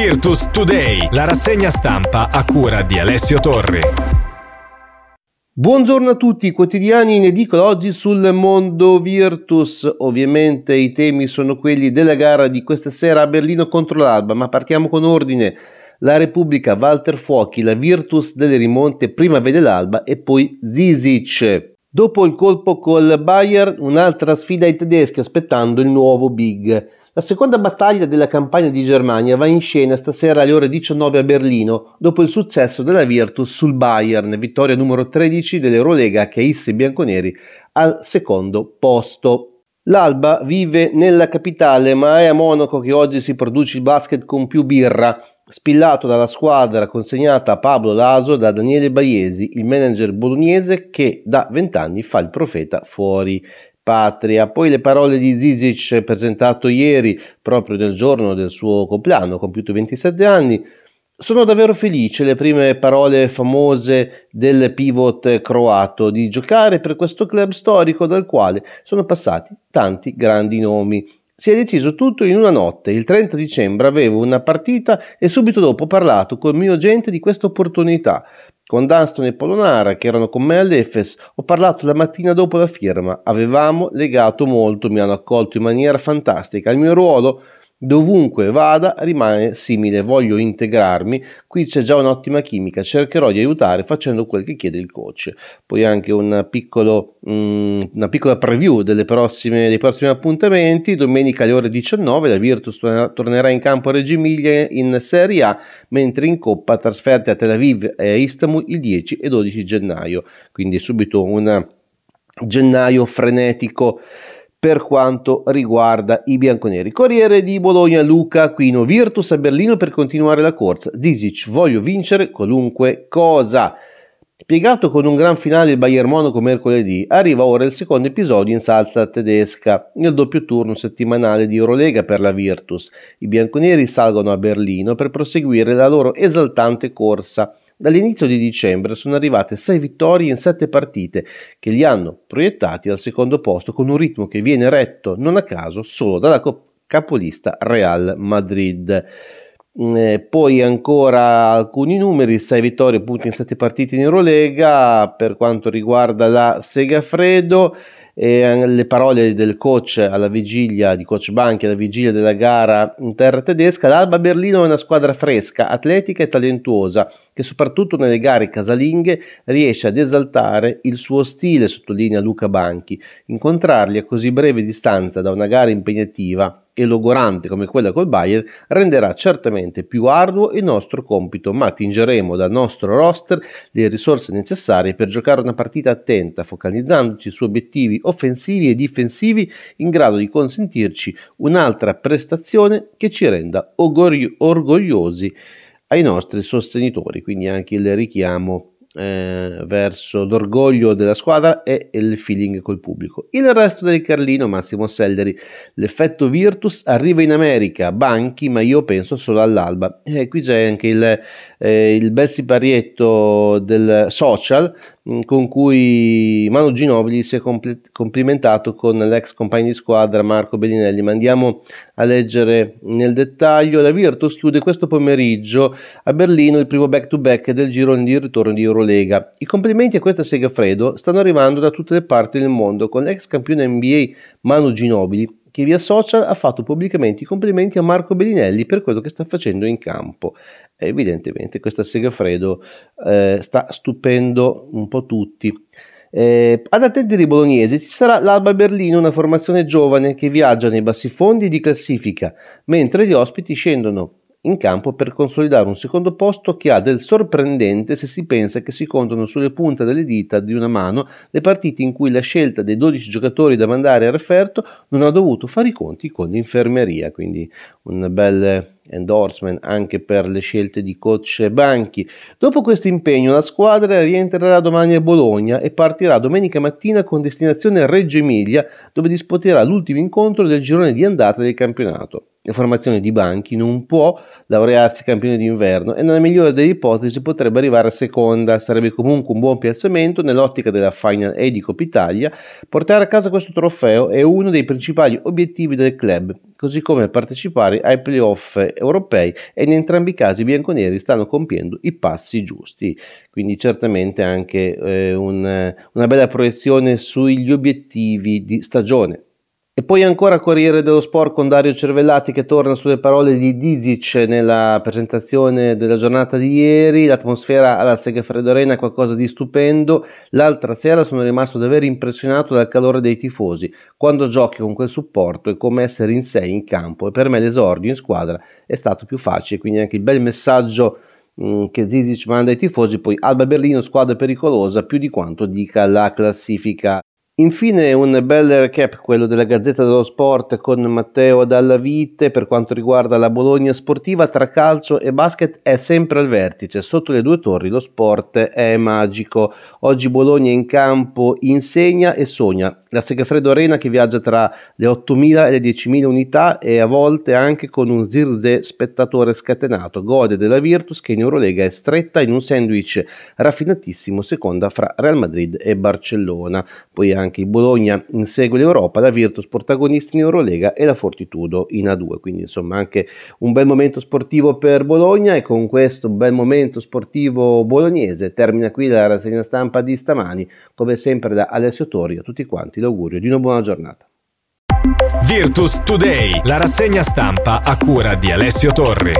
Virtus Today, la rassegna stampa a cura di Alessio Torri. Buongiorno a tutti, quotidiani in edicola oggi sul mondo Virtus. Ovviamente i temi sono quelli della gara di questa sera a Berlino contro l'Alba, ma partiamo con ordine. La Repubblica, Walter Fuochi, la Virtus delle rimonte, prima vede l'Alba e poi Zizic. Dopo il colpo col Bayern, un'altra sfida ai tedeschi aspettando il nuovo Big. La seconda battaglia della campagna di Germania va in scena stasera alle ore 19 a Berlino, dopo il successo della Virtus sul Bayern, vittoria numero 13 dell'Eurolega che isse i bianconeri al secondo posto. L'Alba vive nella capitale, ma è a Monaco che oggi si produce il basket con più birra, spillato dalla squadra consegnata a Pablo Laso da Daniele Baiesi, il manager bolognese che da vent'anni fa il profeta fuori patria. Poi le parole di Zizic presentato ieri, proprio nel giorno del suo compleanno, compiuto 27 anni. Sono davvero felice, le prime parole famose del pivot croato, di giocare per questo club storico dal quale sono passati tanti grandi nomi. Si è deciso tutto in una notte. Il 30 dicembre avevo una partita e subito dopo ho parlato col mio agente di questa opportunità. Con Dunston e Polonara, che erano con me all'Efes, ho parlato la mattina dopo la firma. Avevamo legato molto, mi hanno accolto in maniera fantastica. Il mio ruolo Dovunque vada rimane simile, voglio integrarmi, qui c'è già un'ottima chimica, cercherò di aiutare facendo quel che chiede il coach. Poi anche un piccolo, um, una piccola preview prossime, dei prossimi appuntamenti, domenica alle ore 19 la Virtus tornerà in campo a Reggio Emilia in Serie A, mentre in Coppa trasferte a Tel Aviv e a Istanbul il 10 e 12 gennaio, quindi subito un gennaio frenetico per quanto riguarda i bianconeri. Corriere di Bologna, Luca Aquino, Virtus a Berlino per continuare la corsa. Zizic, voglio vincere qualunque cosa. Spiegato con un gran finale il Bayern Monaco mercoledì, arriva ora il secondo episodio in salsa tedesca, nel doppio turno settimanale di Eurolega per la Virtus. I bianconeri salgono a Berlino per proseguire la loro esaltante corsa. Dall'inizio di dicembre sono arrivate 6 vittorie in 7 partite che li hanno proiettati al secondo posto con un ritmo che viene retto non a caso solo dalla capolista Real Madrid. Mm, eh, poi ancora alcuni numeri, 6 vittorie appunto in 7 partite in Eurolega per quanto riguarda la Segafredo e le parole del coach alla vigilia di coach Banchi alla vigilia della gara in terra tedesca l'Alba Berlino è una squadra fresca, atletica e talentuosa che soprattutto nelle gare casalinghe riesce ad esaltare il suo stile, sottolinea Luca Banchi. Incontrarli a così breve distanza da una gara impegnativa e logorante come quella col Bayern renderà certamente più arduo il nostro compito, ma attingeremo dal nostro roster le risorse necessarie per giocare una partita attenta, focalizzandoci su obiettivi offensivi e difensivi in grado di consentirci un'altra prestazione che ci renda orgogliosi ai nostri sostenitori, quindi anche il richiamo eh, verso l'orgoglio della squadra e il feeling col pubblico. Il resto del Carlino, Massimo Selleri, l'effetto Virtus arriva in America, banchi, ma io penso solo all'alba. E qui c'è anche il, eh, il bel siparietto del social Mm, con cui Manu Ginobili si è compl- complimentato con l'ex compagno di squadra Marco Bellinelli. Ma andiamo a leggere nel dettaglio. La Virtus chiude questo pomeriggio a Berlino il primo back-to-back del girone di ritorno di Eurolega. I complimenti a questa Segafredo stanno arrivando da tutte le parti del mondo, con l'ex campione NBA Manu Ginobili che via social ha fatto pubblicamente i complimenti a Marco Bellinelli per quello che sta facendo in campo. Evidentemente questa Segafredo eh, sta stupendo un po' tutti. Eh, ad attendere i bolognesi ci sarà l'Alba Berlino, una formazione giovane che viaggia nei bassi fondi di classifica, mentre gli ospiti scendono in campo per consolidare un secondo posto che ha del sorprendente se si pensa che si contano sulle punte delle dita di una mano le partite in cui la scelta dei 12 giocatori da mandare a referto non ha dovuto fare i conti con l'infermeria, quindi un bel endorsement anche per le scelte di coach Banchi. Dopo questo impegno la squadra rientrerà domani a Bologna e partirà domenica mattina con destinazione Reggio Emilia dove disputerà l'ultimo incontro del girone di andata del campionato la formazione di Banchi non può laurearsi campione d'inverno e nella migliore delle ipotesi potrebbe arrivare a seconda, sarebbe comunque un buon piazzamento nell'ottica della Final A di Coppa Italia. Portare a casa questo trofeo è uno dei principali obiettivi del club così come partecipare ai playoff europei e in entrambi i casi i bianconeri stanno compiendo i passi giusti, quindi certamente anche eh, un, una bella proiezione sugli obiettivi di stagione. E poi ancora Corriere dello Sport con Dario Cervellati che torna sulle parole di Disic nella presentazione della giornata di ieri. L'atmosfera alla Segafredo Arena è qualcosa di stupendo. L'altra sera sono rimasto davvero impressionato dal calore dei tifosi. Quando giochi con quel supporto è come essere in sé in campo e per me l'esordio in squadra è stato più facile. Quindi anche il bel messaggio mm, che Zizic manda ai tifosi. Poi Alba Berlino, squadra pericolosa più di quanto dica la classifica Infine un bel recap, quello della Gazzetta dello Sport con Matteo Dalla Vite per quanto riguarda la Bologna sportiva tra calcio e basket è sempre al vertice, sotto le due torri lo sport è magico. Oggi Bologna in campo insegna e sogna, la Segafredo Arena che viaggia tra le 8.000 e le 10.000 unità e a volte anche con un Zirze spettatore scatenato, gode della Virtus che in Eurolega è stretta in un sandwich raffinatissimo seconda fra Real Madrid e Barcellona. Poi anche il Bologna insegue l'Europa, la Virtus protagonista in Eurolega e la Fortitudo in A2, quindi insomma anche un bel momento sportivo per Bologna e con questo bel momento sportivo bolognese termina qui la rassegna stampa di stamani, come sempre da Alessio Tori a tutti quanti farti l'augurio di una buona giornata. Virtus Today, la rassegna stampa a cura di Alessio Torri.